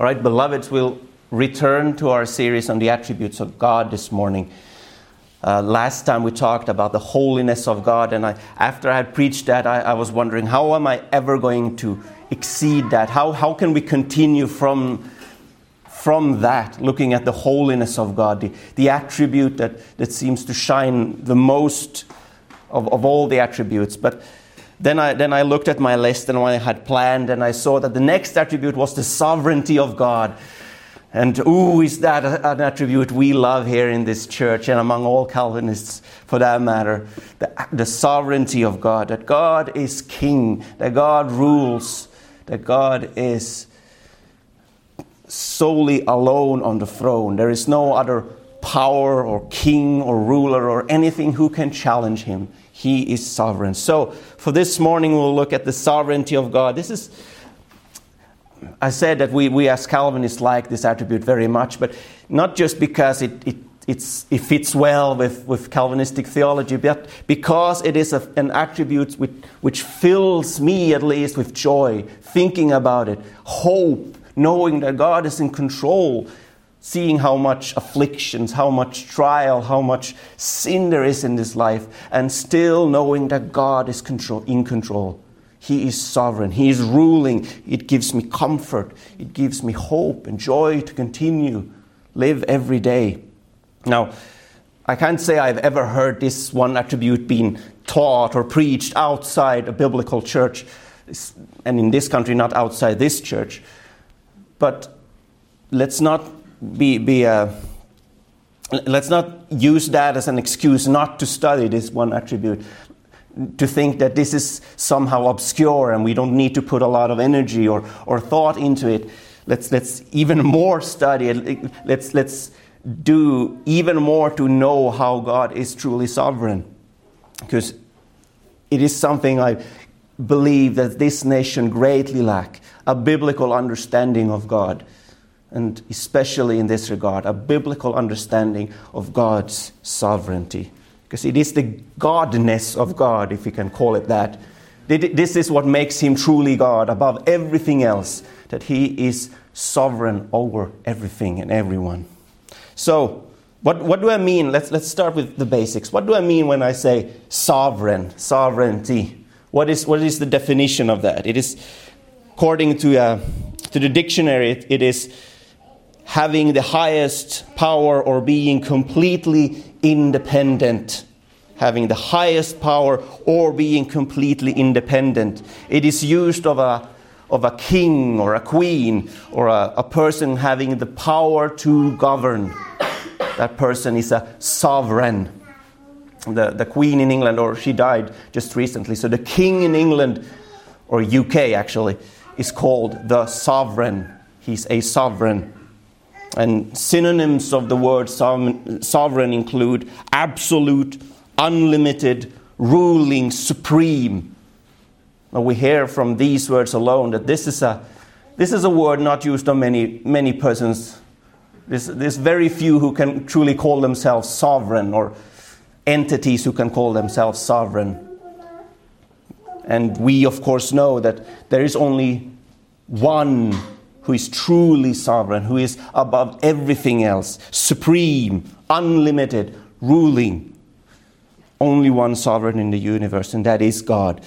All right, beloveds, we'll return to our series on the attributes of God this morning. Uh, last time we talked about the holiness of God, and I, after I had preached that, I, I, was wondering how am I ever going to exceed that? How, how can we continue from, from that, looking at the holiness of God, the, the attribute that, that seems to shine the most of, of all the attributes? But then I, then I looked at my list and what I had planned, and I saw that the next attribute was the sovereignty of God. And ooh, is that an attribute we love here in this church and among all Calvinists for that matter? The, the sovereignty of God, that God is king, that God rules, that God is solely alone on the throne. There is no other power or king or ruler or anything who can challenge him. He is sovereign. So, for this morning, we'll look at the sovereignty of God. This is, I said that we, we as Calvinists like this attribute very much, but not just because it, it, it fits well with, with Calvinistic theology, but because it is a, an attribute which, which fills me, at least, with joy, thinking about it, hope, knowing that God is in control seeing how much afflictions, how much trial, how much sin there is in this life, and still knowing that God is control, in control. He is sovereign. He is ruling. It gives me comfort. It gives me hope and joy to continue, live every day. Now, I can't say I've ever heard this one attribute being taught or preached outside a biblical church, and in this country, not outside this church. But let's not be, be uh, let's not use that as an excuse not to study this one attribute to think that this is somehow obscure and we don't need to put a lot of energy or, or thought into it. Let's, let's even more study it. Let's, let's do even more to know how god is truly sovereign. Because it is something i believe that this nation greatly lack a biblical understanding of god and especially in this regard, a biblical understanding of God's sovereignty. Because it is the godness of God, if we can call it that. This is what makes him truly God above everything else, that he is sovereign over everything and everyone. So, what, what do I mean? Let's, let's start with the basics. What do I mean when I say sovereign, sovereignty? What is, what is the definition of that? It is, according to, uh, to the dictionary, it, it is having the highest power or being completely independent. Having the highest power or being completely independent. It is used of a, of a king or a queen or a, a person having the power to govern. That person is a sovereign. The, the queen in England, or she died just recently. So the king in England, or UK actually, is called the sovereign. He's a sovereign. And synonyms of the word sovereign include absolute, unlimited, ruling, supreme. Now we hear from these words alone that this is a, this is a word not used on many, many persons. There's, there's very few who can truly call themselves sovereign or entities who can call themselves sovereign. And we, of course, know that there is only one who is truly sovereign, who is above everything else, supreme, unlimited, ruling. Only one sovereign in the universe, and that is God.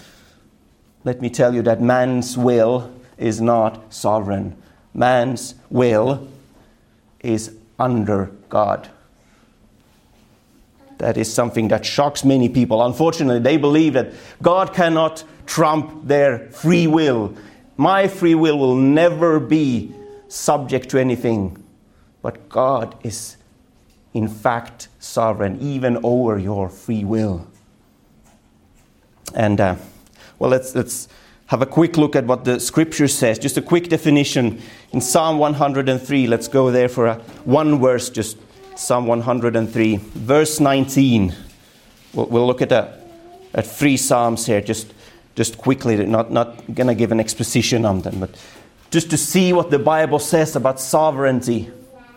Let me tell you that man's will is not sovereign. Man's will is under God. That is something that shocks many people. Unfortunately, they believe that God cannot trump their free will. My free will will never be subject to anything, but God is in fact sovereign even over your free will. And uh, well, let's, let's have a quick look at what the scripture says. Just a quick definition in Psalm 103. Let's go there for a, one verse, just Psalm 103, verse 19. We'll, we'll look at, a, at three Psalms here, just just quickly, not, not going to give an exposition on them, but just to see what the Bible says about sovereignty.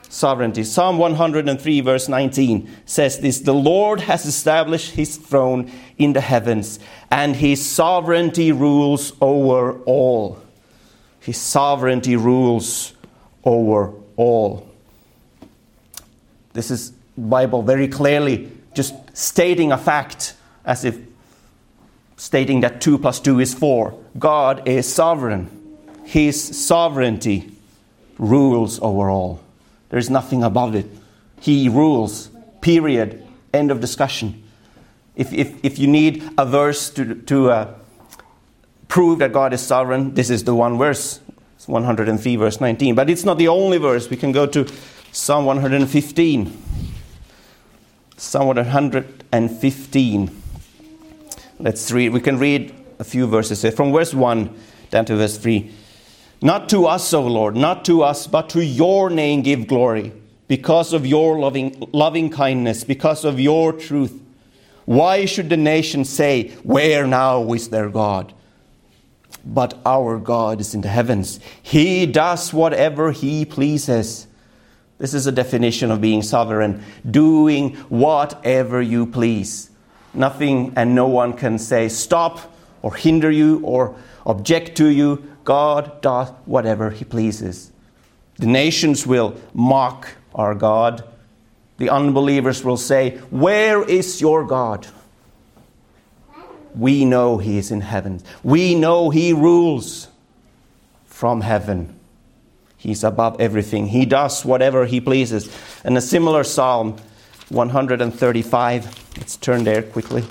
Sovereignty. Psalm 103, verse 19 says this The Lord has established his throne in the heavens, and his sovereignty rules over all. His sovereignty rules over all. This is Bible very clearly just stating a fact as if stating that 2 plus 2 is 4. God is sovereign. His sovereignty rules over all. There's nothing above it. He rules, period. End of discussion. If, if, if you need a verse to, to uh, prove that God is sovereign, this is the one verse. It's 103, verse 19. But it's not the only verse. We can go to Psalm 115. Psalm 115. Let's read. We can read a few verses here. From verse 1 down to verse 3. Not to us, O Lord, not to us, but to your name give glory, because of your loving, loving kindness, because of your truth. Why should the nations say, Where now is their God? But our God is in the heavens. He does whatever he pleases. This is a definition of being sovereign, doing whatever you please. Nothing and no one can say stop or hinder you or object to you. God does whatever he pleases. The nations will mock our God. The unbelievers will say, Where is your God? We know he is in heaven. We know he rules from heaven. He's above everything. He does whatever he pleases. And a similar psalm, 135. Let's turn there quickly.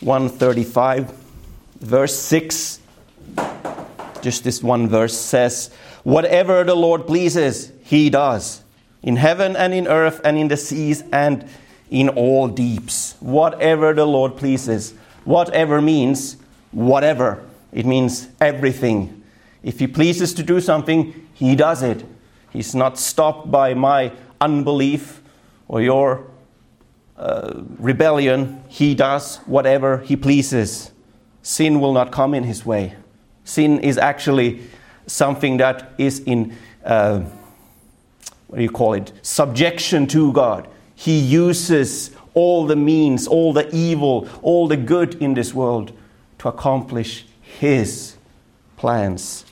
135, verse 6. Just this one verse says, Whatever the Lord pleases, he does, in heaven and in earth and in the seas and in all deeps. Whatever the Lord pleases. Whatever means whatever, it means everything. If he pleases to do something, he does it. He's not stopped by my unbelief or your uh, rebellion. He does whatever he pleases. Sin will not come in his way. Sin is actually something that is in, uh, what do you call it, subjection to God. He uses all the means, all the evil, all the good in this world to accomplish his plans,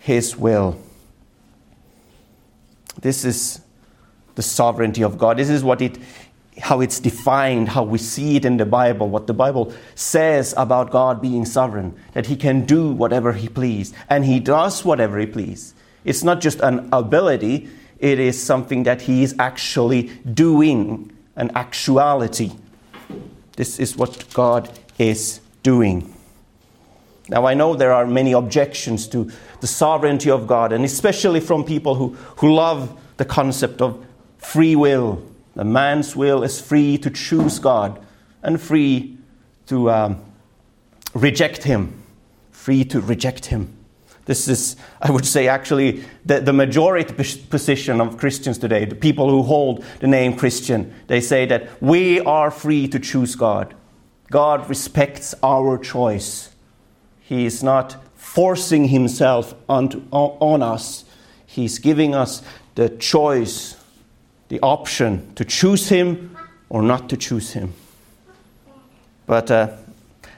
his will. This is the sovereignty of God. This is what it, how it's defined, how we see it in the Bible, what the Bible says about God being sovereign, that He can do whatever He please, and He does whatever He please. It's not just an ability, it is something that He is actually doing, an actuality. This is what God is doing. Now, I know there are many objections to the sovereignty of God, and especially from people who, who love the concept of free will. The man's will is free to choose God and free to um, reject Him. Free to reject Him. This is, I would say, actually the, the majority position of Christians today, the people who hold the name Christian. They say that we are free to choose God. God respects our choice. He is not forcing Himself on, on us, He's giving us the choice the option to choose him or not to choose him. But uh,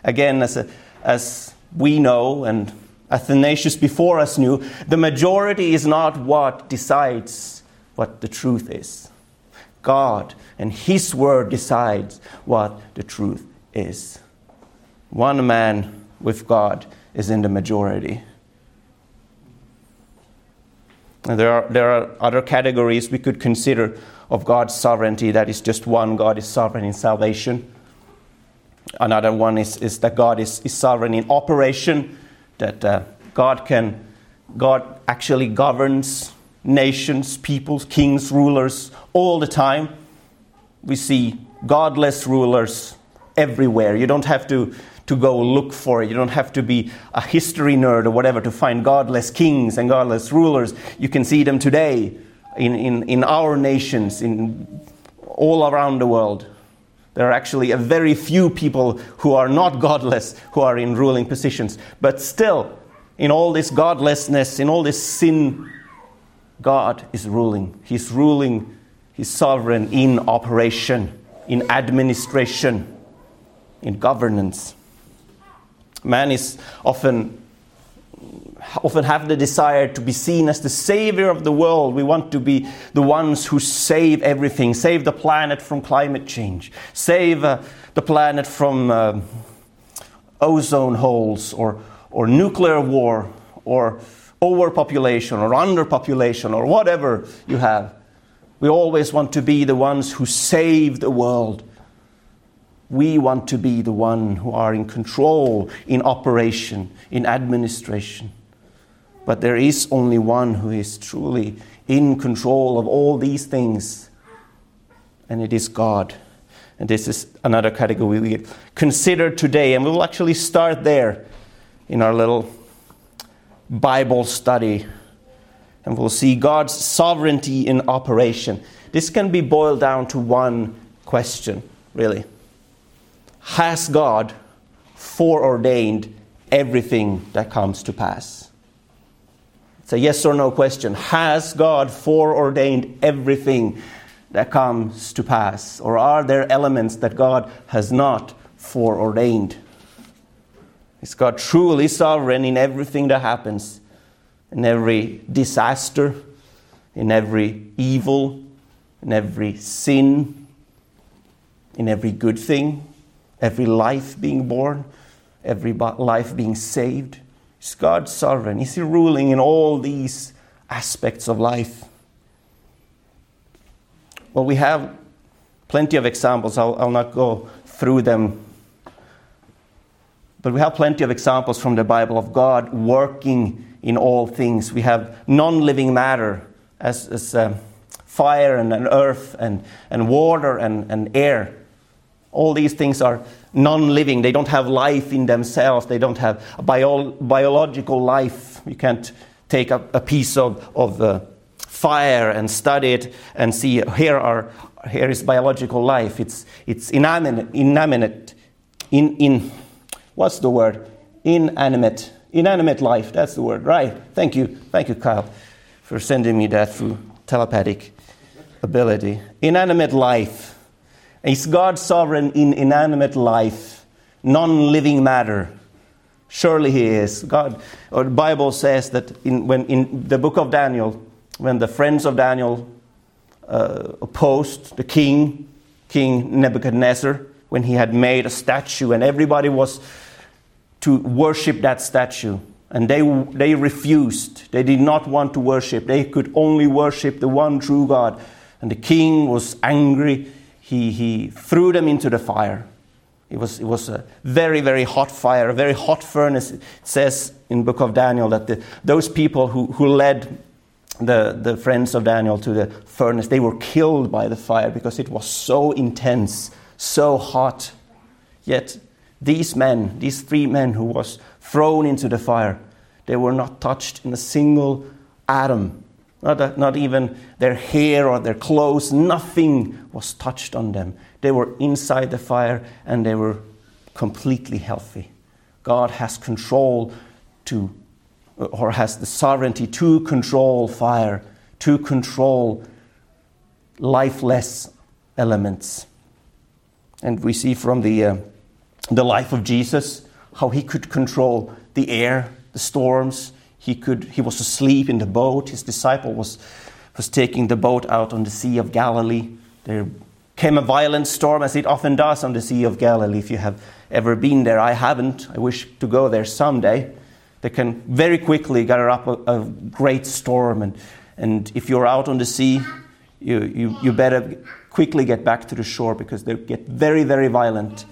again, as, a, as we know, and Athanasius before us knew, the majority is not what decides what the truth is. God and His Word decides what the truth is. One man with God is in the majority. And there are, there are other categories we could consider of God's sovereignty. That is just one God is sovereign in salvation. Another one is, is that God is, is sovereign in operation, that uh, God can, God actually governs nations, peoples, kings, rulers all the time. We see godless rulers everywhere. You don't have to to go look for it. You don't have to be a history nerd or whatever to find godless kings and godless rulers. You can see them today in, in, in our nations, in all around the world. There are actually a very few people who are not godless who are in ruling positions. But still, in all this godlessness, in all this sin, God is ruling. He's ruling, He's sovereign in operation, in administration, in governance. Man is often often have the desire to be seen as the savior of the world. We want to be the ones who save everything, save the planet from climate change, save uh, the planet from uh, ozone holes or, or nuclear war or overpopulation or underpopulation or whatever you have. We always want to be the ones who save the world. We want to be the one who are in control, in operation, in administration. But there is only one who is truly in control of all these things, and it is God. And this is another category we consider today, and we will actually start there in our little Bible study. And we'll see God's sovereignty in operation. This can be boiled down to one question, really. Has God foreordained everything that comes to pass? It's a yes or no question. Has God foreordained everything that comes to pass? Or are there elements that God has not foreordained? Is God truly sovereign in everything that happens? In every disaster, in every evil, in every sin, in every good thing, every life being born, every life being saved? Is God sovereign? Is He ruling in all these aspects of life? Well, we have plenty of examples. I'll, I'll not go through them but we have plenty of examples from the Bible of God working in all things. We have non living matter as, as uh, fire and, and, earth and, and water and, and air. All these things are non living. They don't have life in themselves, they don't have a bio- biological life. You can't take a, a piece of, of uh, fire and study it and see here, are, here is biological life. It's, it's inanimate, inanimate in, in, what's the word? Inanimate. Inanimate life, that's the word, right? Thank you. Thank you, Kyle, for sending me that through telepathic ability. Inanimate life. Is God sovereign in inanimate life, non living matter? Surely He is. God, or the Bible says that in, when, in the book of Daniel, when the friends of Daniel uh, opposed the king, King Nebuchadnezzar, when he had made a statue and everybody was to worship that statue. And they, they refused. They did not want to worship. They could only worship the one true God. And the king was angry. He, he threw them into the fire. It was, it was a very, very hot fire, a very hot furnace. It says in book of Daniel that the, those people who, who led the, the friends of Daniel to the furnace, they were killed by the fire because it was so intense so hot. Yet these men, these three men who was thrown into the fire, they were not touched in a single atom. Not, a, not even their hair or their clothes, nothing was touched on them. They were inside the fire and they were completely healthy. God has control to, or has the sovereignty to control fire, to control lifeless elements. And we see from the, uh, the life of Jesus how he could control the air, the storms. He, could, he was asleep in the boat. His disciple was, was taking the boat out on the Sea of Galilee. There came a violent storm, as it often does on the Sea of Galilee. If you have ever been there, I haven't. I wish to go there someday. They can very quickly gather up a, a great storm. And, and if you're out on the sea, you, you, you better quickly get back to the shore because they get very, very violent.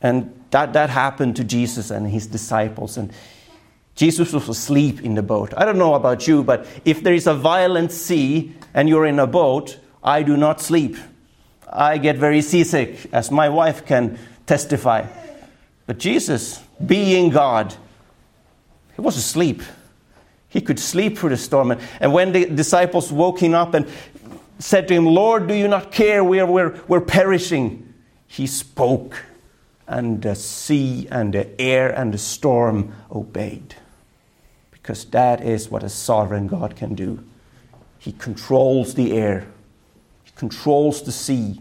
And that, that happened to Jesus and his disciples. And Jesus was asleep in the boat. I don't know about you, but if there is a violent sea and you're in a boat, I do not sleep. I get very seasick, as my wife can testify. But Jesus, being God, he was asleep. He could sleep through the storm. And when the disciples woke him up and said to him, Lord, do you not care? We're, we're, we're perishing. He spoke, and the sea and the air and the storm obeyed. Because that is what a sovereign God can do. He controls the air, He controls the sea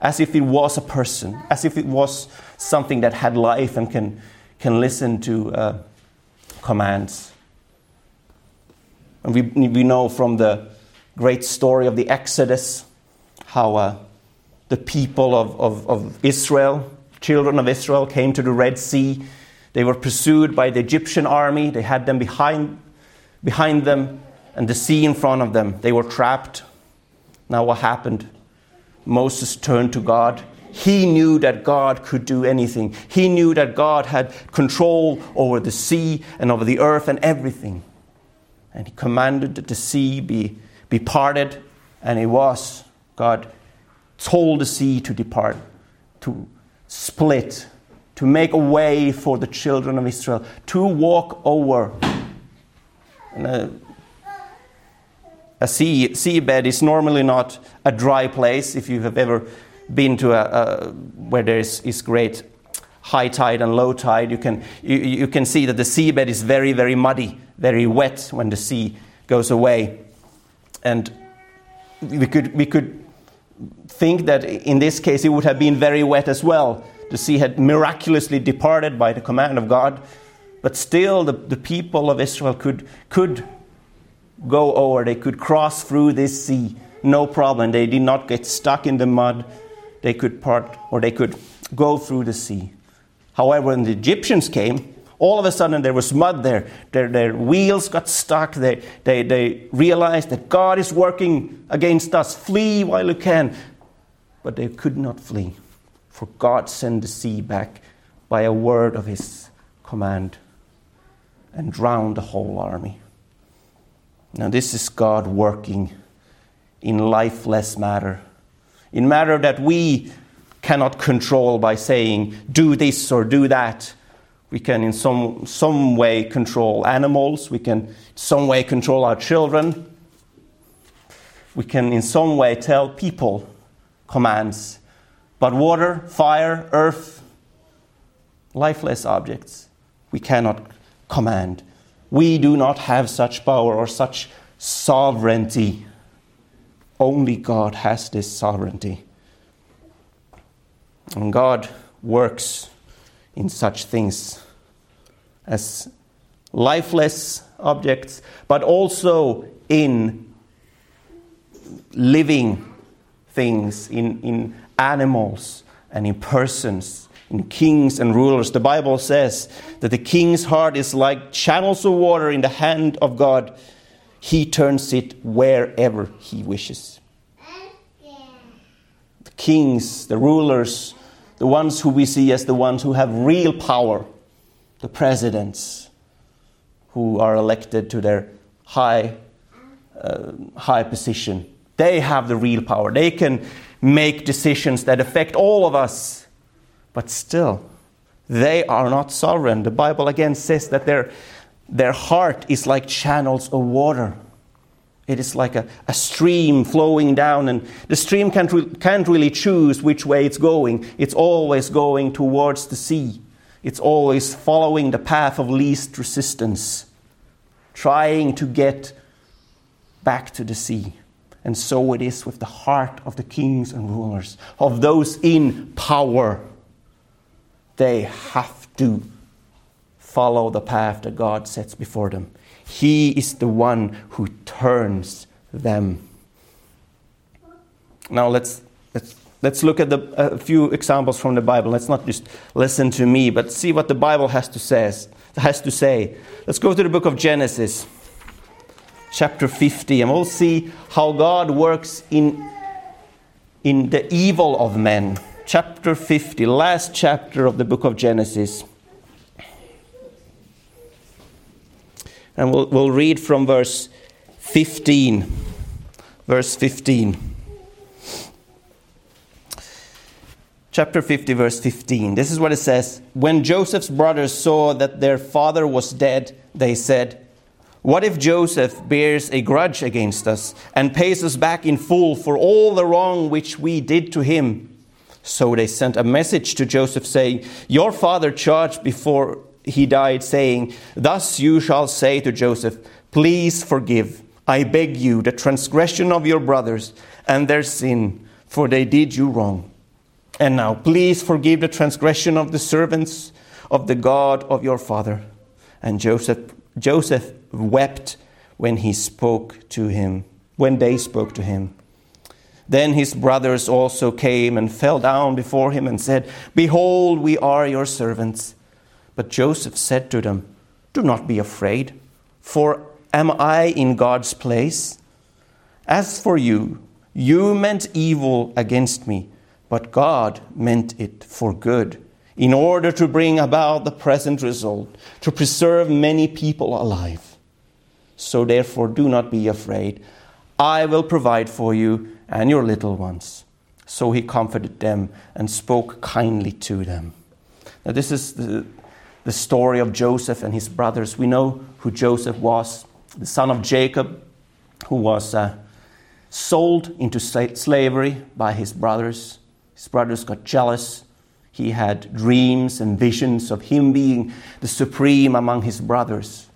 as if it was a person, as if it was something that had life and can, can listen to uh, commands. And we, we know from the great story of the Exodus how uh, the people of, of, of Israel, children of Israel, came to the Red Sea. They were pursued by the Egyptian army, they had them behind, behind them, and the sea in front of them. They were trapped. Now, what happened? Moses turned to God. He knew that God could do anything. He knew that God had control over the sea and over the earth and everything and he commanded that the sea be, be parted, and it was. God told the sea to depart, to split, to make a way for the children of Israel to walk over. And a, a sea, seabed is normally not a dry place. If you have ever been to a, a where there is, is great high tide and low tide, you can, you, you can see that the seabed is very, very muddy very wet when the sea goes away. And we could, we could think that in this case it would have been very wet as well. The sea had miraculously departed by the command of God, but still the, the people of Israel could, could go over, they could cross through this sea, no problem. They did not get stuck in the mud, they could part or they could go through the sea. However, when the Egyptians came, all of a sudden, there was mud there. Their, their wheels got stuck. They, they, they realized that God is working against us. Flee while you can. But they could not flee, for God sent the sea back by a word of his command and drowned the whole army. Now, this is God working in lifeless matter, in matter that we cannot control by saying, do this or do that we can, in some, some way, control animals. We can, in some way, control our children. We can, in some way, tell people commands. But water, fire, earth, lifeless objects, we cannot command. We do not have such power or such sovereignty. Only God has this sovereignty. And God works in such things as lifeless objects, but also in living things, in, in animals and in persons, in kings and rulers. The Bible says that the king's heart is like channels of water in the hand of God. He turns it wherever he wishes. The kings, the rulers, the ones who we see as the ones who have real power, the presidents who are elected to their high, uh, high position. They have the real power. They can make decisions that affect all of us. But still, they are not sovereign. The Bible again says that their, their heart is like channels of water. It is like a, a stream flowing down, and the stream can't, re- can't really choose which way it's going. It's always going towards the sea. It's always following the path of least resistance, trying to get back to the sea. And so it is with the heart of the kings and rulers, of those in power. They have to follow the path that God sets before them. He is the one who turns them. Now let's, let's, let's look at the, a few examples from the Bible. Let's not just listen to me, but see what the Bible has to, says, has to say. Let's go to the book of Genesis, chapter 50, and we'll see how God works in, in the evil of men. Chapter 50, last chapter of the book of Genesis. And we'll, we'll read from verse 15. Verse 15. Chapter 50, verse 15. This is what it says When Joseph's brothers saw that their father was dead, they said, What if Joseph bears a grudge against us and pays us back in full for all the wrong which we did to him? So they sent a message to Joseph saying, Your father charged before he died, saying, Thus you shall say to Joseph, Please forgive, I beg you, the transgression of your brothers and their sin, for they did you wrong. And now, please forgive the transgression of the servants of the God of your father. And Joseph, Joseph wept when he spoke to him, when they spoke to him. Then his brothers also came and fell down before him and said, Behold, we are your servants. But Joseph said to them, Do not be afraid, for am I in God's place? As for you, you meant evil against me, but God meant it for good, in order to bring about the present result, to preserve many people alive. So therefore, do not be afraid. I will provide for you and your little ones. So he comforted them and spoke kindly to them. Now, this is the, the story of Joseph and his brothers. We know who Joseph was, the son of Jacob, who was uh, sold into slavery by his brothers. His brothers got jealous. He had dreams and visions of him being the supreme among his brothers,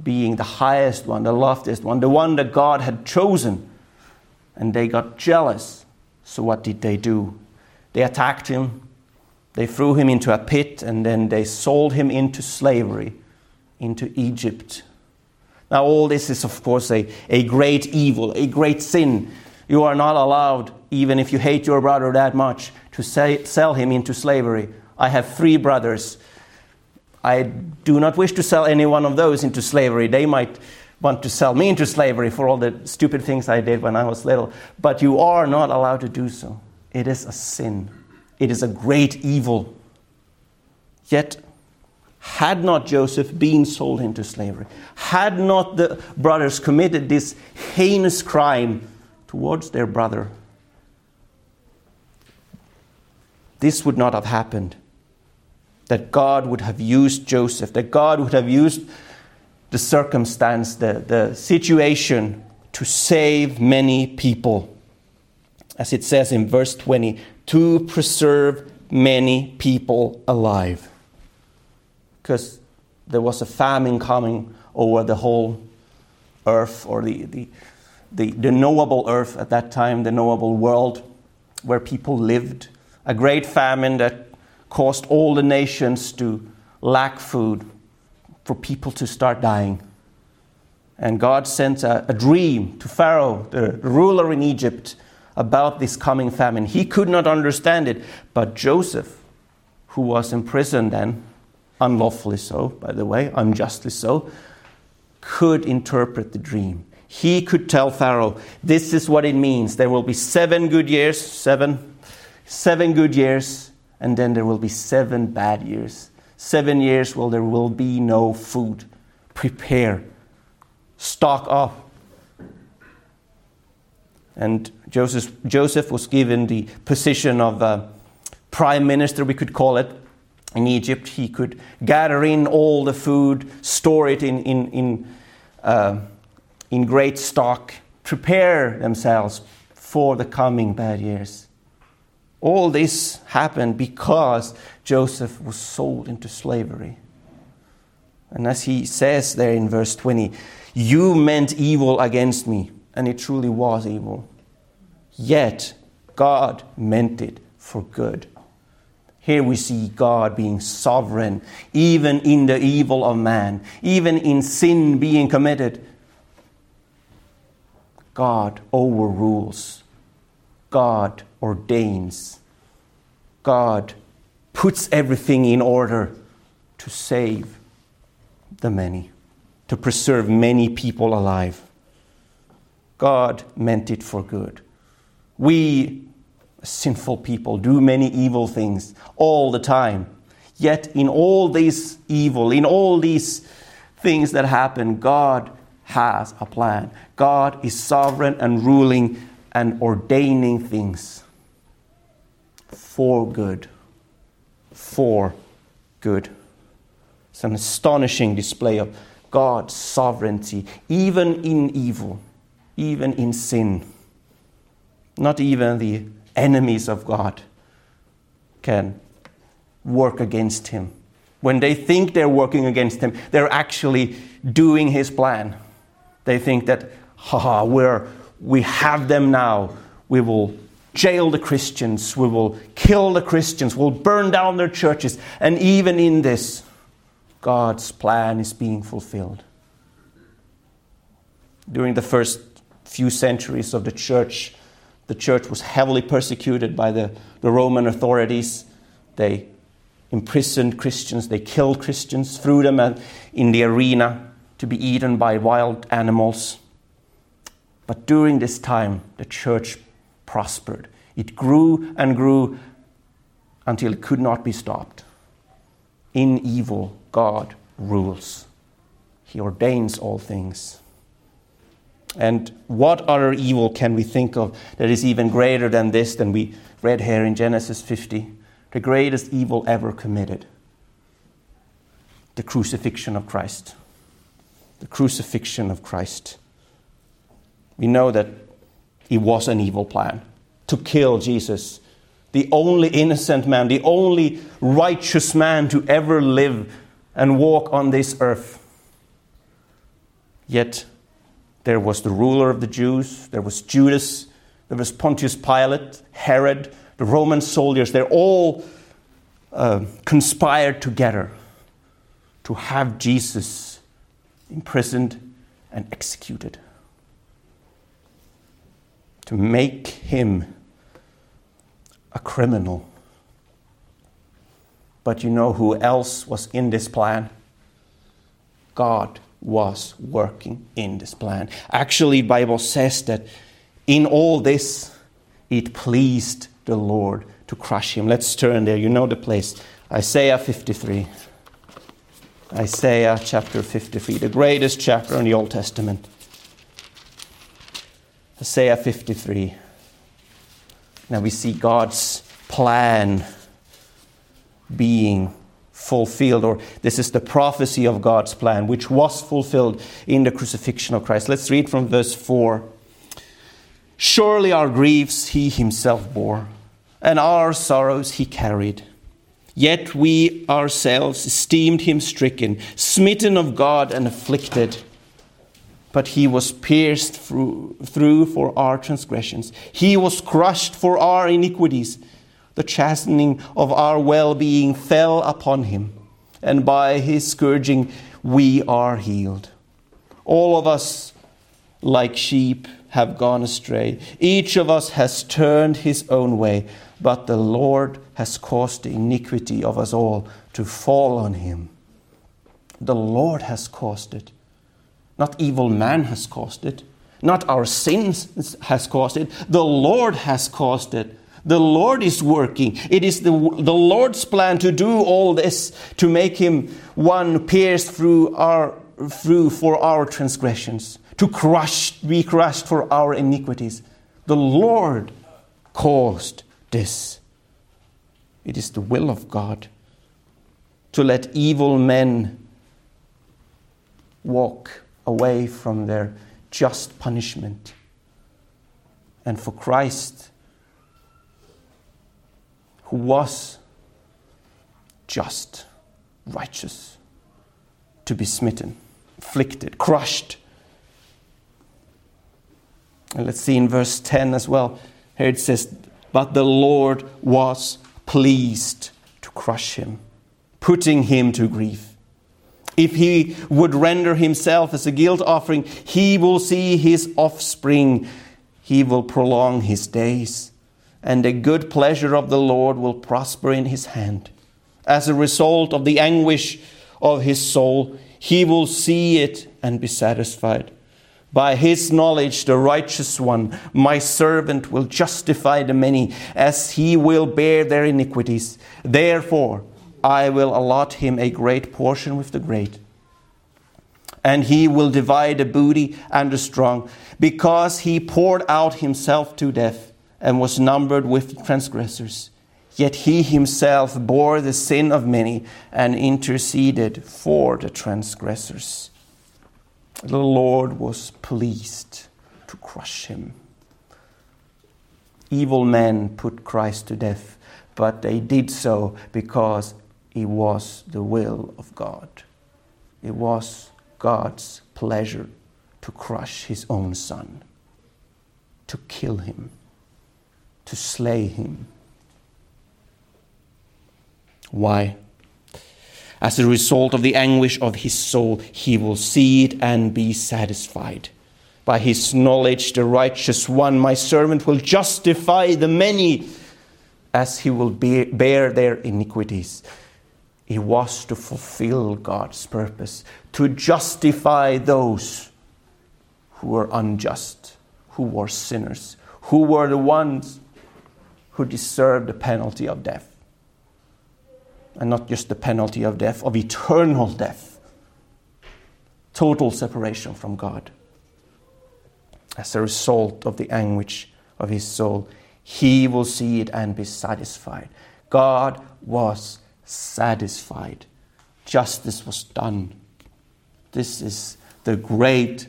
being the highest one, the loftiest one, the one that God had chosen and they got jealous. So, what did they do? They attacked him, they threw him into a pit, and then they sold him into slavery, into Egypt. Now, all this is, of course, a, a great evil, a great sin. You are not allowed, even if you hate your brother that much, to say, sell him into slavery. I have three brothers. I do not wish to sell any one of those into slavery. They might want to sell me into slavery for all the stupid things I did when I was little. But you are not allowed to do so. It is a sin, it is a great evil. Yet, had not Joseph been sold into slavery, had not the brothers committed this heinous crime towards their brother, this would not have happened. That God would have used Joseph, that God would have used the circumstance, the, the situation to save many people. As it says in verse 20, to preserve many people alive. Because there was a famine coming over the whole earth, or the, the, the, the knowable earth at that time, the knowable world where people lived. A great famine that caused all the nations to lack food for people to start dying. And God sent a, a dream to Pharaoh, the ruler in Egypt, about this coming famine. He could not understand it, but Joseph, who was in prison then, unlawfully so, by the way, unjustly so, could interpret the dream. He could tell Pharaoh, this is what it means. There will be seven good years, seven, seven good years, and then there will be seven bad years seven years, well, there will be no food. Prepare, stock up. And Joseph, Joseph was given the position of uh, prime minister, we could call it, in Egypt. He could gather in all the food, store it in, in, in, uh, in great stock, prepare themselves for the coming bad years. All this happened because Joseph was sold into slavery. And as he says there in verse 20, you meant evil against me, and it truly was evil. Yet God meant it for good. Here we see God being sovereign, even in the evil of man, even in sin being committed. God overrules, God ordains. God puts everything in order to save the many, to preserve many people alive. God meant it for good. We, sinful people, do many evil things all the time. Yet, in all this evil, in all these things that happen, God has a plan. God is sovereign and ruling and ordaining things for good. For good. It's an astonishing display of God's sovereignty, even in evil, even in sin. Not even the enemies of God can work against him. When they think they're working against him, they're actually doing his plan. They think that, haha, we're, we have them now. We will jail the Christians, we will kill the Christians, we'll burn down their churches. And even in this, God's plan is being fulfilled. During the first few centuries of the church, the church was heavily persecuted by the, the Roman authorities. They imprisoned Christians, they killed Christians, threw them in the arena to be eaten by wild animals. But during this time, the church prospered. It grew and grew until it could not be stopped. In evil, God rules, He ordains all things. And what other evil can we think of that is even greater than this, than we read here in Genesis 50? The greatest evil ever committed the crucifixion of Christ. The crucifixion of Christ. We know that it was an evil plan to kill Jesus, the only innocent man, the only righteous man to ever live and walk on this earth. Yet there was the ruler of the Jews, there was Judas, there was Pontius Pilate, Herod, the Roman soldiers. They're all uh, conspired together to have Jesus imprisoned and executed to make him a criminal. But you know who else was in this plan? God was working in this plan. Actually, Bible says that in all this it pleased the Lord to crush him. Let's turn there. You know the place. Isaiah 53. Isaiah chapter 53, the greatest chapter in the Old Testament. Isaiah 53. Now we see God's plan being fulfilled, or this is the prophecy of God's plan, which was fulfilled in the crucifixion of Christ. Let's read from verse 4. Surely our griefs he himself bore, and our sorrows he carried. Yet we ourselves esteemed him stricken, smitten of God, and afflicted but he was pierced through, through for our transgressions. He was crushed for our iniquities. The chastening of our well being fell upon him, and by his scourging we are healed. All of us, like sheep, have gone astray. Each of us has turned his own way, but the Lord has caused the iniquity of us all to fall on him. The Lord has caused it. Not evil man has caused it. Not our sins has caused it. The Lord has caused it. The Lord is working. It is the, the Lord's plan to do all this, to make him one pierced through our through for our transgressions, to crush, be crushed for our iniquities. The Lord caused this. It is the will of God to let evil men walk away from their just punishment. And for Christ, who was just, righteous, to be smitten, afflicted, crushed. And let's see in verse 10 as well. Here it says, But the Lord was pleased to crush him, putting him to grief. If he would render himself as a guilt offering, he will see his offspring. He will prolong his days, and the good pleasure of the Lord will prosper in his hand. As a result of the anguish of his soul, he will see it and be satisfied. By his knowledge, the righteous one, my servant, will justify the many, as he will bear their iniquities. Therefore, I will allot him a great portion with the great. And he will divide the booty and the strong, because he poured out himself to death and was numbered with transgressors. Yet he himself bore the sin of many and interceded for the transgressors. The Lord was pleased to crush him. Evil men put Christ to death, but they did so because it was the will of God. It was God's pleasure to crush his own son, to kill him, to slay him. Why? As a result of the anguish of his soul, he will see it and be satisfied. By his knowledge, the righteous one, my servant, will justify the many as he will bear their iniquities. It was to fulfill God's purpose, to justify those who were unjust, who were sinners, who were the ones who deserve the penalty of death and not just the penalty of death, of eternal death. Total separation from God. As a result of the anguish of his soul, he will see it and be satisfied. God was satisfied. Justice was done. This is the great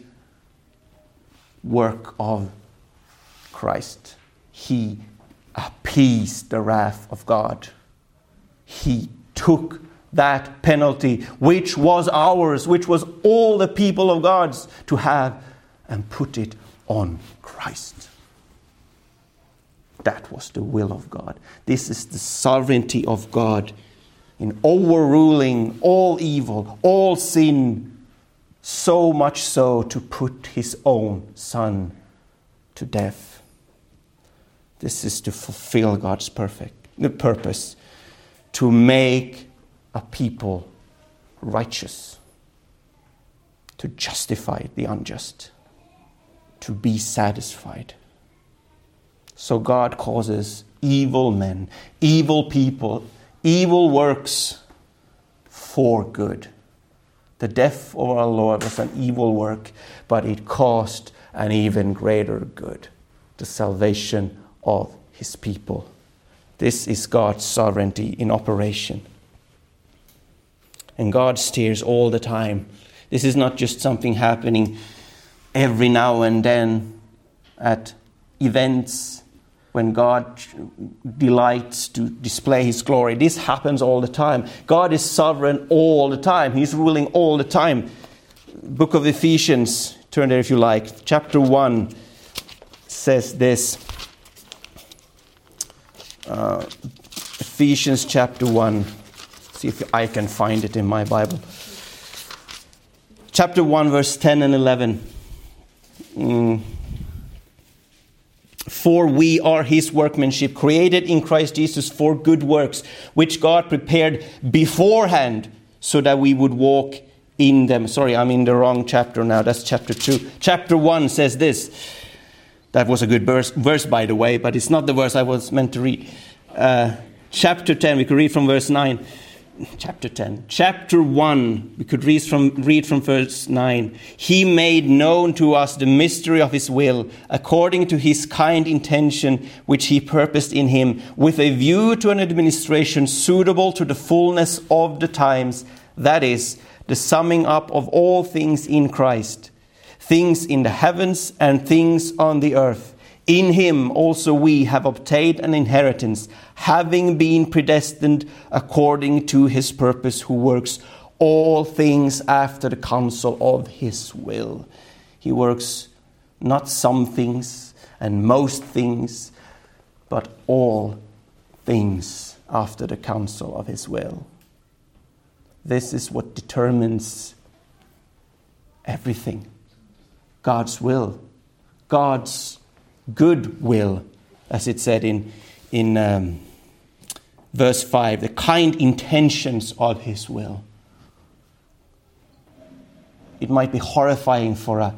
work of Christ. He Uh, appeased the wrath of God. He took that penalty, which was ours, which was all the people of God's to have, and put it on Christ. That was the will of God. This is the sovereignty of God in overruling all evil, all sin, so much so to put his own Son to death. This is to fulfill God's perfect the purpose to make a people righteous, to justify the unjust, to be satisfied. So God causes evil men, evil people, evil works for good. The death of our Lord was an evil work, but it caused an even greater good the salvation of his people. This is God's sovereignty in operation. And God steers all the time. This is not just something happening every now and then at events when God delights to display His glory. This happens all the time. God is sovereign all the time, He's ruling all the time. Book of Ephesians, turn there if you like, chapter 1 says this uh, Ephesians chapter 1. See if I can find it in my Bible. Chapter 1, verse 10 and 11. Mm. For we are his workmanship, created in Christ Jesus for good works, which God prepared beforehand so that we would walk in them. Sorry, I'm in the wrong chapter now. That's chapter 2. Chapter 1 says this that was a good verse, verse, by the way, but it's not the verse I was meant to read. Uh, chapter 10, we could read from verse 9. Chapter 10. Chapter 1, we could read from, read from verse 9. He made known to us the mystery of His will, according to His kind intention, which He purposed in Him, with a view to an administration suitable to the fullness of the times, that is, the summing up of all things in Christ things in the heavens and things on the earth. In him also we have obtained an inheritance, having been predestined according to his purpose, who works all things after the counsel of his will. He works not some things and most things, but all things after the counsel of his will. This is what determines everything. God's will, God's good will, as it said in, in um, verse 5, the kind intentions of His will. It might be horrifying for a,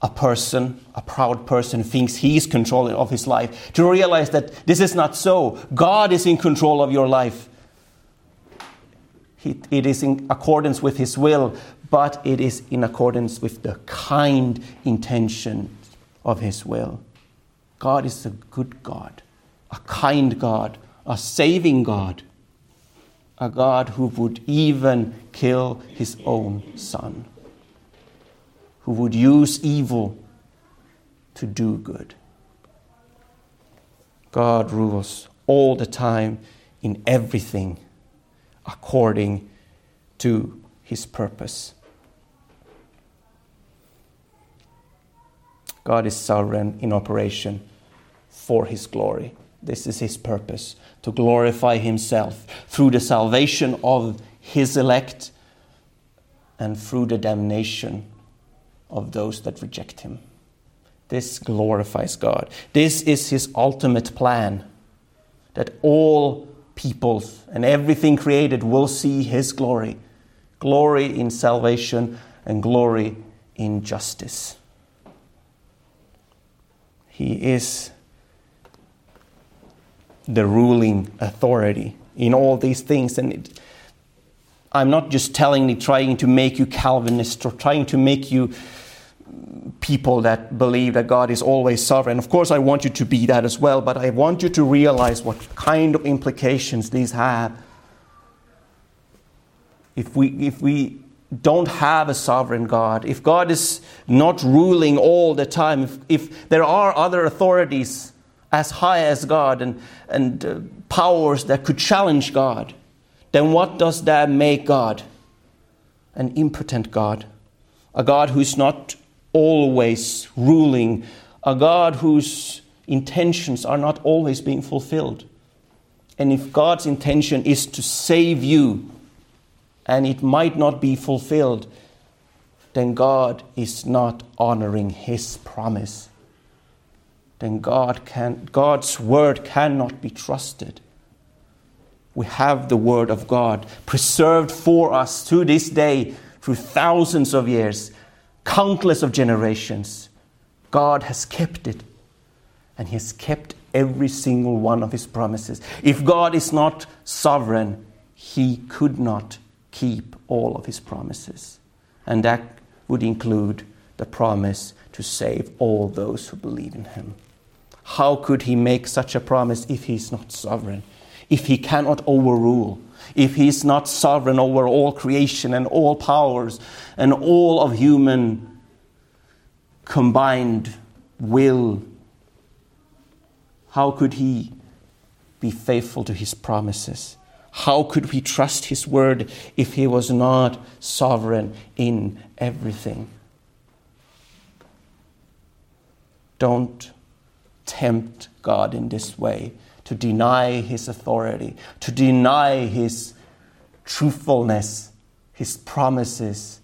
a person, a proud person thinks he's controlling of his life, to realize that this is not so. God is in control of your life. it is in accordance with His will, but it is in accordance with the kind intention of His will. God is a good God, a kind God, a saving God, a God who would even kill His own Son, who would use evil to do good. God rules all the time in everything according to his purpose. God is sovereign in operation for his glory. This is his purpose to glorify himself through the salvation of his elect and through the damnation of those that reject him. This glorifies God. This is his ultimate plan that all peoples and everything created will see his glory glory in salvation and glory in justice. He is the ruling authority in all these things. And it, I'm not just telling you, trying to make you Calvinist or trying to make you people that believe that God is always sovereign. Of course, I want you to be that as well, but I want you to realize what kind of implications these have. If we, if we don't have a sovereign God, if God is not ruling all the time, if, if there are other authorities as high as God and, and uh, powers that could challenge God, then what does that make God? An impotent God. A God who's not always ruling, a God whose intentions are not always being fulfilled. And if God's intention is to save you, and it might not be fulfilled, then God is not honoring his promise. Then God can, God's word cannot be trusted. We have the word of God preserved for us to this day through thousands of years, countless of generations. God has kept it, and He has kept every single one of His promises. If God is not sovereign, He could not keep all of his promises. And that would include the promise to save all those who believe in him. How could he make such a promise if he's not sovereign? If he cannot overrule? If he's not sovereign over all creation and all powers and all of human combined will? How could he be faithful to his promises? How could we trust His word if He was not sovereign in everything? Don't tempt God in this way to deny His authority, to deny His truthfulness, His promises.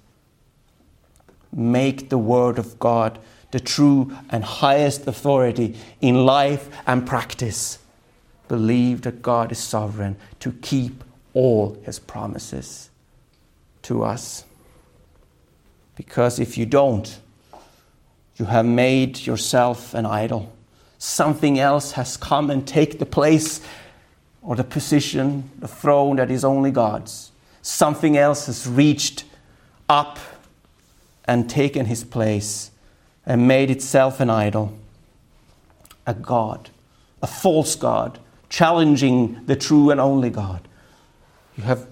Make the Word of God the true and highest authority in life and practice believe that God is sovereign to keep all his promises to us. Because if you don't, you have made yourself an idol. Something else has come and take the place or the position, the throne that is only God's. Something else has reached up and taken his place and made itself an idol, a God, a false God, challenging the true and only God. You have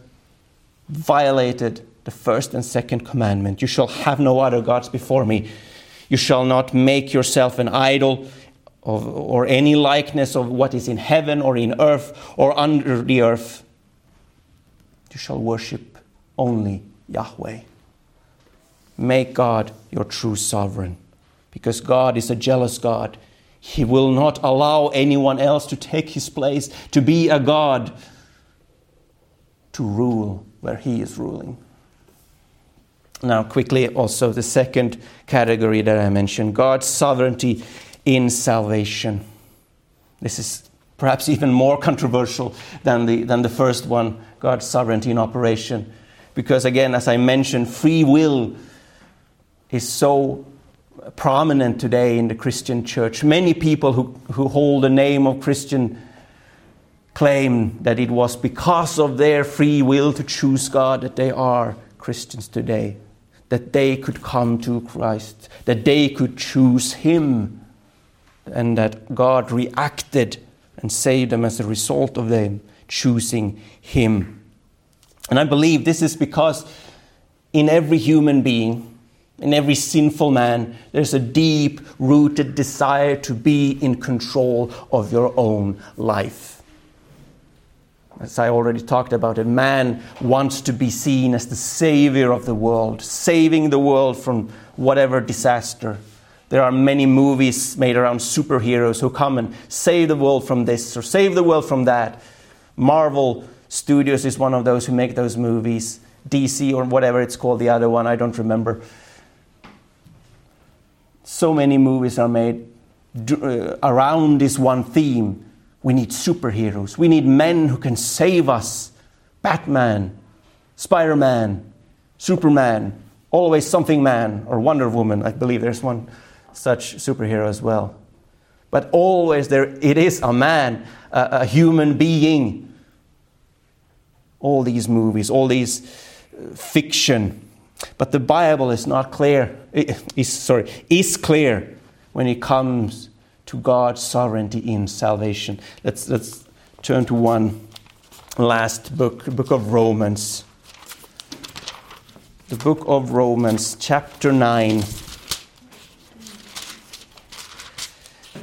violated the first and second commandment. You shall have no other gods before me. You shall not make yourself an idol of, or any likeness of what is in heaven or in earth or under the earth. You shall worship only Yahweh. Make God your true sovereign because God is a jealous God. He will not allow anyone else to take his place, to be a God, to rule where he is ruling. Now, quickly, also the second category that I mentioned God's sovereignty in salvation. This is perhaps even more controversial than the, than the first one God's sovereignty in operation. Because, again, as I mentioned, free will is so prominent today in the Christian church. Many people who, who hold the name of Christian claim that it was because of their free will to choose God that they are Christians today, that they could come to Christ, that they could choose Him, and that God reacted and saved them as a result of them choosing Him. And I believe this is because in every human being, in every sinful man, there's a deep rooted desire to be in control of your own life. As I already talked about, a man wants to be seen as the savior of the world, saving the world from whatever disaster There are many movies made around superheroes who come and save the world from this or save the world from that. Marvel Studios is one of those who make those movies. DC or whatever it's called, the other one, I don't remember. So many movies are made uh, around this one theme. We need superheroes. We need men who can save us. Batman, Spider Man, Superman, always something man, or Wonder Woman. I believe there's one such superhero as well. But always there it is a man, a, a human being. All these movies, all these uh, fiction. But the Bible is not clear, is, sorry, is clear when it comes to God's sovereignty in salvation. Let's, let's turn to one last book, book of Romans. The book of Romans, chapter 9.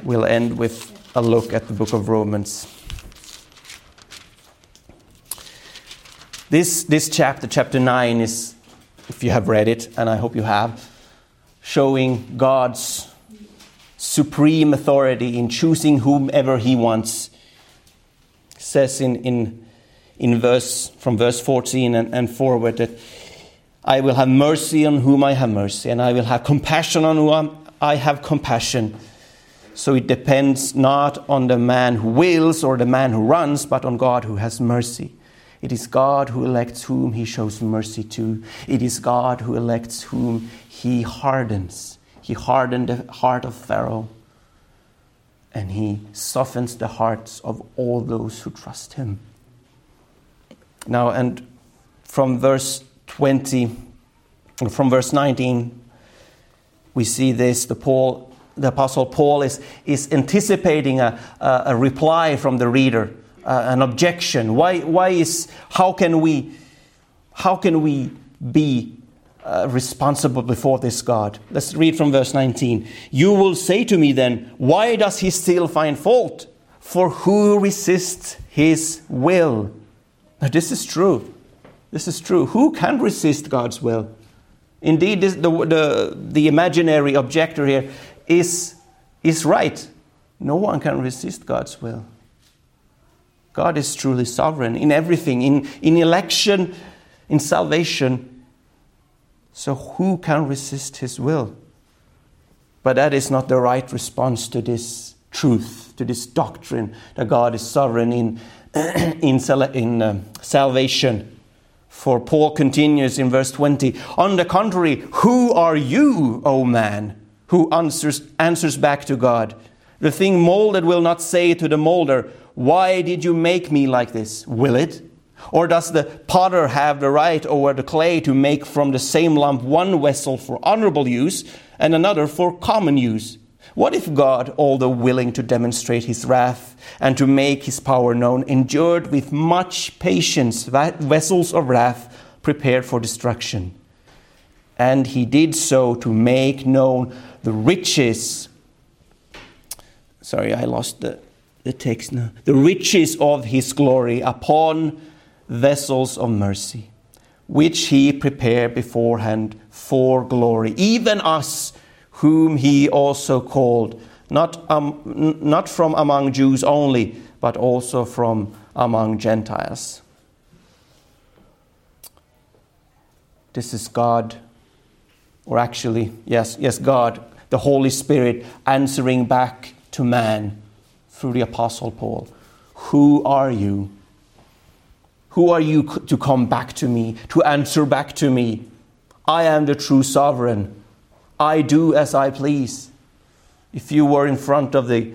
We'll end with a look at the book of Romans. This, this chapter, chapter 9, is, if you have read it, and I hope you have, showing God's supreme authority in choosing whomever he wants. It says in, in, in verse from verse 14 and, and forward that I will have mercy on whom I have mercy, and I will have compassion on whom I have compassion. So it depends not on the man who wills or the man who runs, but on God who has mercy. It is God who elects whom he shows mercy to. It is God who elects whom he hardens. He hardened the heart of Pharaoh, and he softens the hearts of all those who trust him. Now, and from verse 20, from verse 19, we see this. The, Paul, the Apostle Paul is, is anticipating a, a, a reply from the reader, uh, an objection. Why, why is, how can we, how can we be uh, responsible before this God. Let's read from verse 19. You will say to me then, Why does he still find fault? For who resists his will? Now, this is true. This is true. Who can resist God's will? Indeed, this, the, the, the imaginary objector here is, is right. No one can resist God's will. God is truly sovereign in everything, in, in election, in salvation, so, who can resist his will? But that is not the right response to this truth, to this doctrine that God is sovereign in, in, in uh, salvation. For Paul continues in verse 20 On the contrary, who are you, O man, who answers, answers back to God? The thing molded will not say to the molder, Why did you make me like this? Will it? Or does the potter have the right over the clay to make from the same lump one vessel for honorable use and another for common use? What if God, although willing to demonstrate his wrath and to make his power known, endured with much patience vessels of wrath prepared for destruction? And he did so to make known the riches. Sorry, I lost the, the text now. The riches of his glory upon vessels of mercy, which he prepared beforehand for glory, even us whom he also called, not, um, not from among Jews only, but also from among Gentiles. This is God, or actually, yes, yes, God, the Holy Spirit answering back to man through the Apostle Paul. Who are you? Who are you to come back to me, to answer back to me? I am the true sovereign. I do as I please. If you were in front of the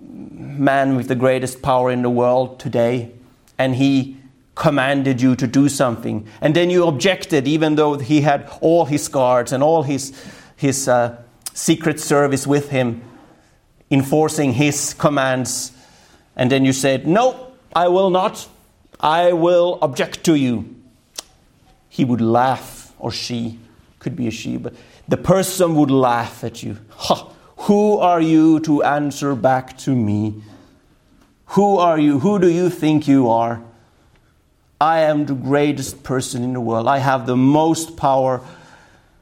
man with the greatest power in the world today, and he commanded you to do something, and then you objected, even though he had all his guards and all his, his uh, secret service with him, enforcing his commands, and then you said, No, I will not. I will object to you. He would laugh, or she, could be a she, but the person would laugh at you. Ha! Who are you to answer back to me? Who are you? Who do you think you are? I am the greatest person in the world. I have the most power.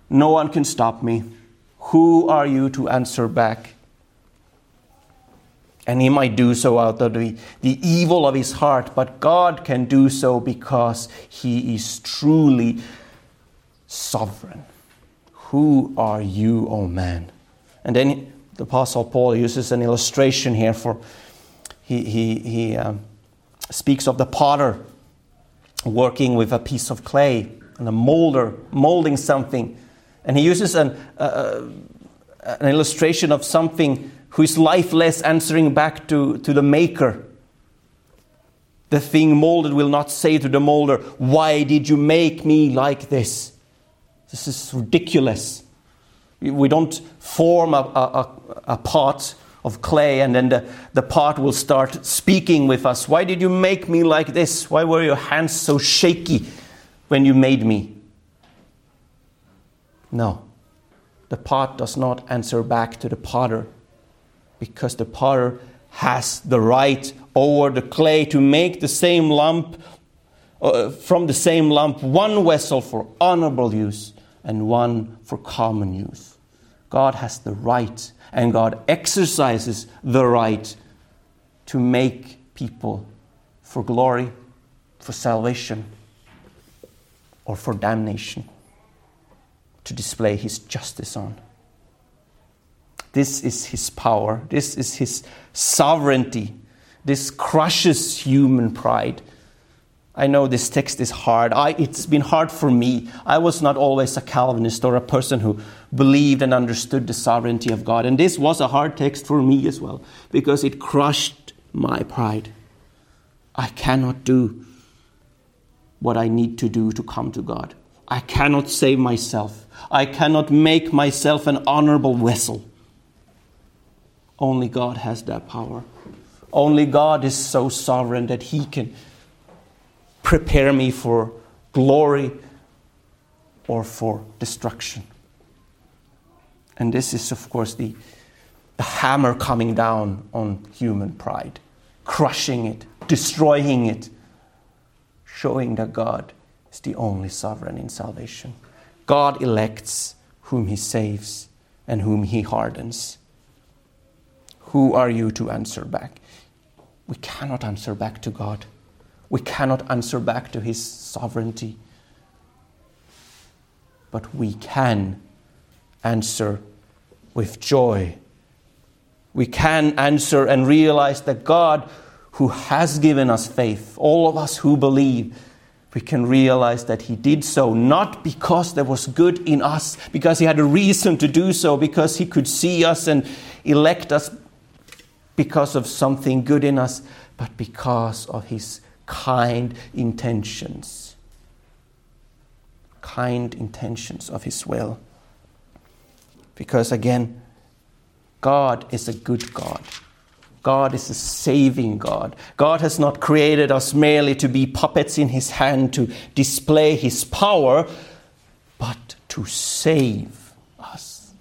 No one can stop me. Who are you to answer back? And he might do so out of the, the evil of his heart, but God can do so because he is truly sovereign. Who are you, O oh man? And then the Apostle Paul uses an illustration here for he, he, he um, speaks of the potter working with a piece of clay and a molder molding something. And he uses an, uh, an illustration of something who is lifeless answering back to, to the maker. The thing molded will not say to the molder, Why did you make me like this? This is ridiculous. We don't form a, a, a pot of clay and then the, the pot will start speaking with us. Why did you make me like this? Why were your hands so shaky when you made me? No. The pot does not answer back to the potter because the potter has the right over the clay to make the same lump uh, from the same lump one vessel for honorable use and one for common use. God has the right, and God exercises the right to make people for glory, for salvation, or for damnation, to display His justice on. This is His power, this is His sovereignty. This crushes human pride I know this text is hard. I, it's been hard for me. I was not always a Calvinist or a person who believed and understood the sovereignty of God. And this was a hard text for me as well because it crushed my pride. I cannot do what I need to do to come to God. I cannot save myself. I cannot make myself an honorable vessel. Only God has that power. Only God is so sovereign that He can prepare me for glory or for destruction. And this is, of course, the, the hammer coming down on human pride, crushing it, destroying it, showing that God is the only sovereign in salvation. God elects whom he saves and whom he hardens. Who are you to answer back? We cannot answer back to God we cannot answer back to his sovereignty. But we can answer with joy. We can answer and realize that God, who has given us faith, all of us who believe, we can realize that He did so not because there was good in us, because He had a reason to do so, because He could see us and elect us because of something good in us, but because of His kind intentions. Kind intentions of His will. Because again, God is a good God. God is a saving God. God has not created us merely to be puppets in His hand to display His power, but to save us,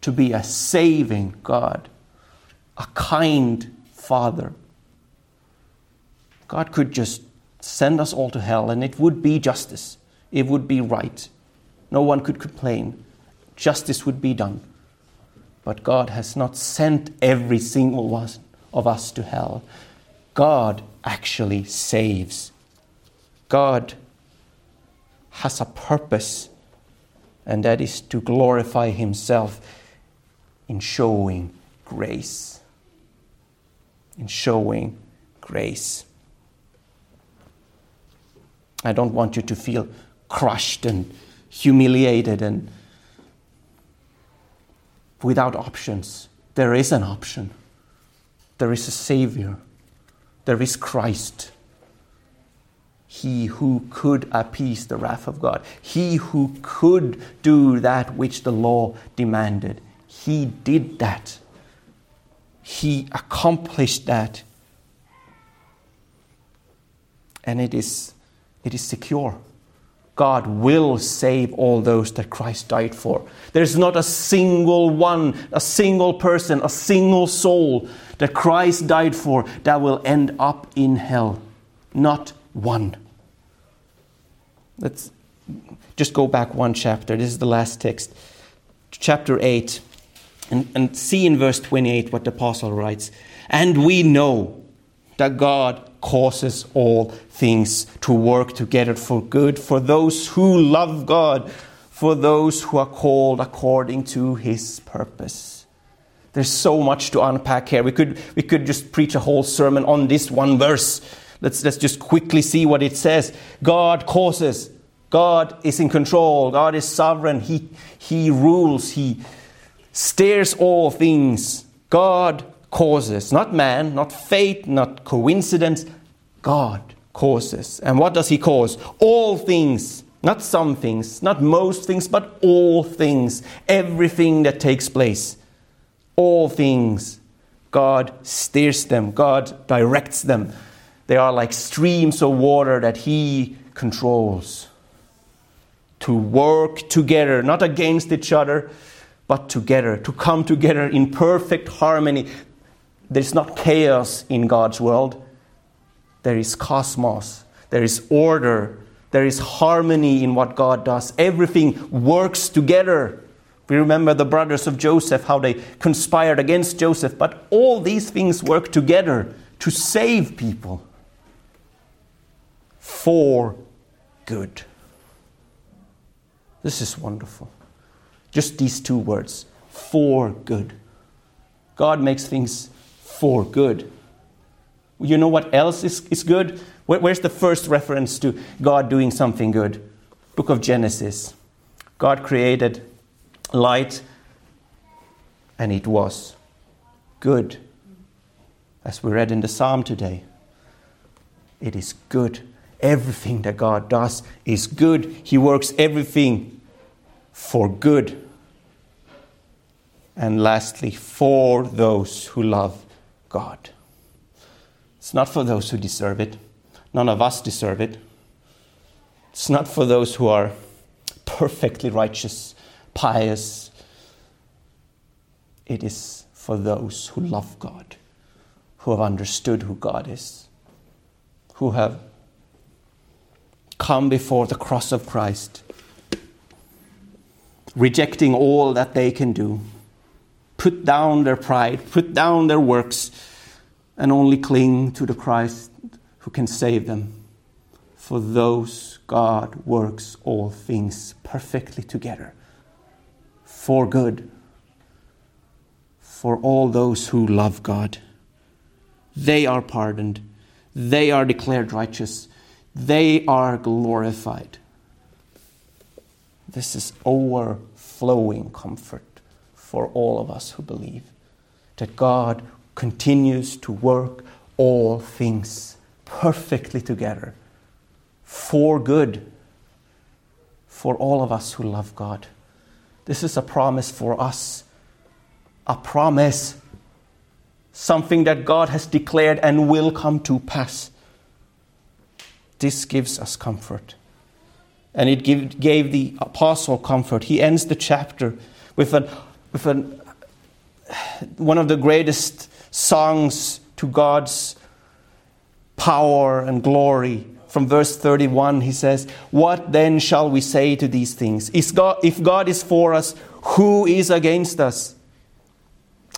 to be a saving God, a kind Father God could just send us all to hell and it would be justice. It would be right. No one could complain. Justice would be done. But God has not sent every single one of us to hell. God actually saves. God has a purpose, and that is to glorify Himself in showing grace. In showing grace. I don't want you to feel crushed and humiliated and without options. There is an option. There is a Savior. There is Christ. He who could appease the wrath of God. He who could do that which the law demanded. He did that. He accomplished that. And it is it is secure. God will save all those that Christ died for. There's not a single one, a single person, a single soul that Christ died for that will end up in hell. Not one. Let's just go back one chapter. This is the last text. chapter 8 and, and see in verse 28 what the apostle writes. And we know that God causes all things to work together for good for those who love God, for those who are called according to his purpose. There's so much to unpack here. We could, we could just preach a whole sermon on this one verse. Let's, let's just quickly see what it says. God causes. God is in control. God is sovereign. He, he rules. He steers all things. God causes. Not man, not fate, not coincidence. God causes. And what does He cause? All things. Not some things, not most things, but all things. Everything that takes place. All things. God steers them, God directs them. They are like streams of water that He controls. To work together, not against each other, but together, to come together in perfect harmony. There's not chaos in God's world, there is cosmos, there is order, there is harmony in what God does. Everything works together. We remember the brothers of Joseph, how they conspired against Joseph, but all these things work together to save people for good. This is wonderful. Just these two words for good. God makes things for good. You know what else is, is good? Where, where's the first reference to God doing something good? Book of Genesis. God created light, and it was good. As we read in the psalm today, it is good. Everything that God does is good. He works everything for good. And lastly, for those who love God. It's not for those who deserve it. None of us deserve it. It's not for those who are perfectly righteous, pious. It is for those who love God, who have understood who God is, who have come before the cross of Christ, rejecting all that they can do, put down their pride, put down their works, and only cling to the Christ who can save them. For those God works all things perfectly together for good for all those who love God. They are pardoned, they are declared righteous, they are glorified. This is overflowing comfort for all of us who believe that God continues to work all things perfectly together for good for all of us who love God. This is a promise for us, a promise, something that God has declared and will come to pass. This gives us comfort. And it gave the apostle comfort. He ends the chapter with, an, with an, one of the greatest songs to God's power and glory. From verse 31, he says, What then shall we say to these things? God, if God is for us, who is against us?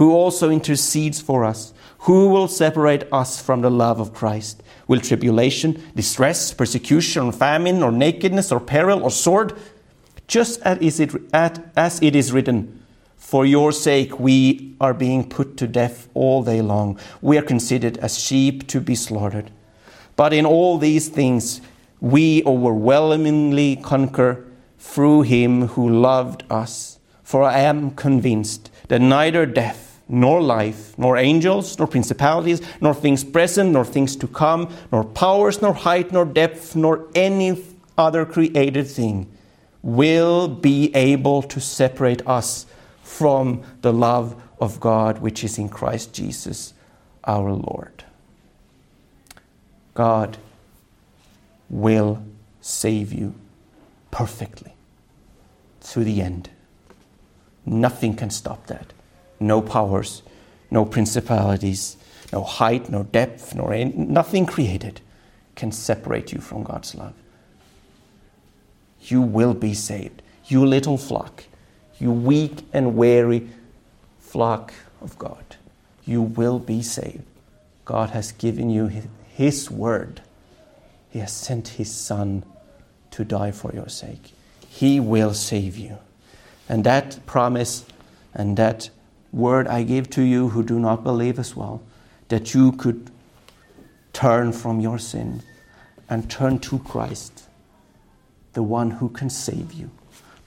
who also intercedes for us. Who will separate us from the love of Christ? Will tribulation, distress, persecution, famine, or nakedness, or peril, or sword? Just as it, is written, For your sake we are being put to death all day long. We are considered as sheep to be slaughtered. But in all these things we overwhelmingly conquer through him who loved us. For I am convinced that neither death, nor life, nor angels, nor principalities, nor things present, nor things to come, nor powers, nor height, nor depth, nor any other created thing will be able to separate us from the love of God which is in Christ Jesus our Lord. God will save you perfectly to the end. Nothing can stop that. No powers, no principalities, no height, no depth, nor any, nothing created can separate you from God's love. You will be saved, you little flock, you weak and weary flock of God. You will be saved. God has given you His, his word. He has sent His Son to die for your sake. He will save you. And that promise and that word I give to you who do not believe as well, that you could turn from your sin and turn to Christ, the one who can save you,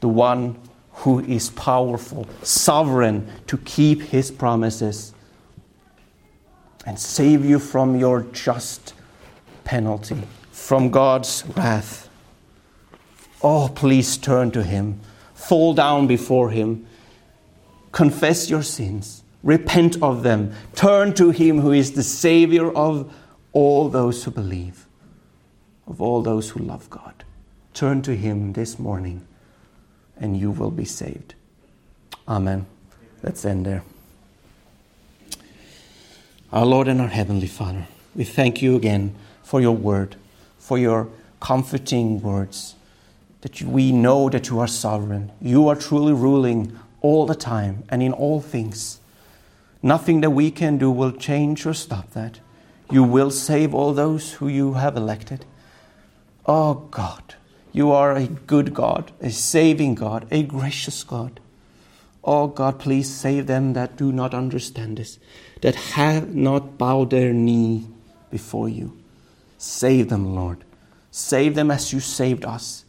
the one who is powerful, sovereign to keep his promises and save you from your just penalty, from God's wrath. Oh, please turn to him, fall down before him, confess your sins, repent of them, turn to him who is the Savior of all those who believe, of all those who love God. Turn to him this morning and you will be saved. Amen. Let's end there. Our Lord and our Heavenly Father, we thank you again for your word, for your comforting words, that we know that you are sovereign. You are truly ruling all the time and in all things. Nothing that we can do will change or stop that. You will save all those who you have elected. Oh God, you are a good God, a saving God, a gracious God. Oh God, please save them that do not understand this, that have not bowed their knee before you. Save them, Lord. Save them as you saved us.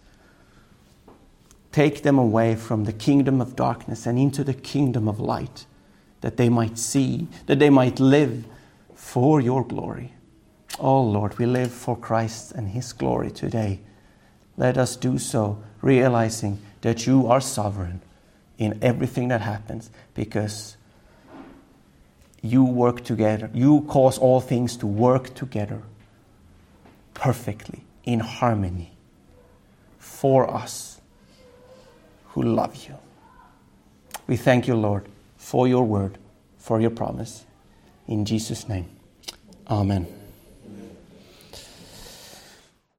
Take them away from the kingdom of darkness and into the kingdom of light, that they might see, that they might live for your glory. Oh Lord, we live for Christ and His glory today. Let us do so, realizing that you are sovereign in everything that happens because you work together. You cause all things to work together perfectly, in harmony, for us who love you. We thank you, Lord, for your word, for your promise. In Jesus' name, amen.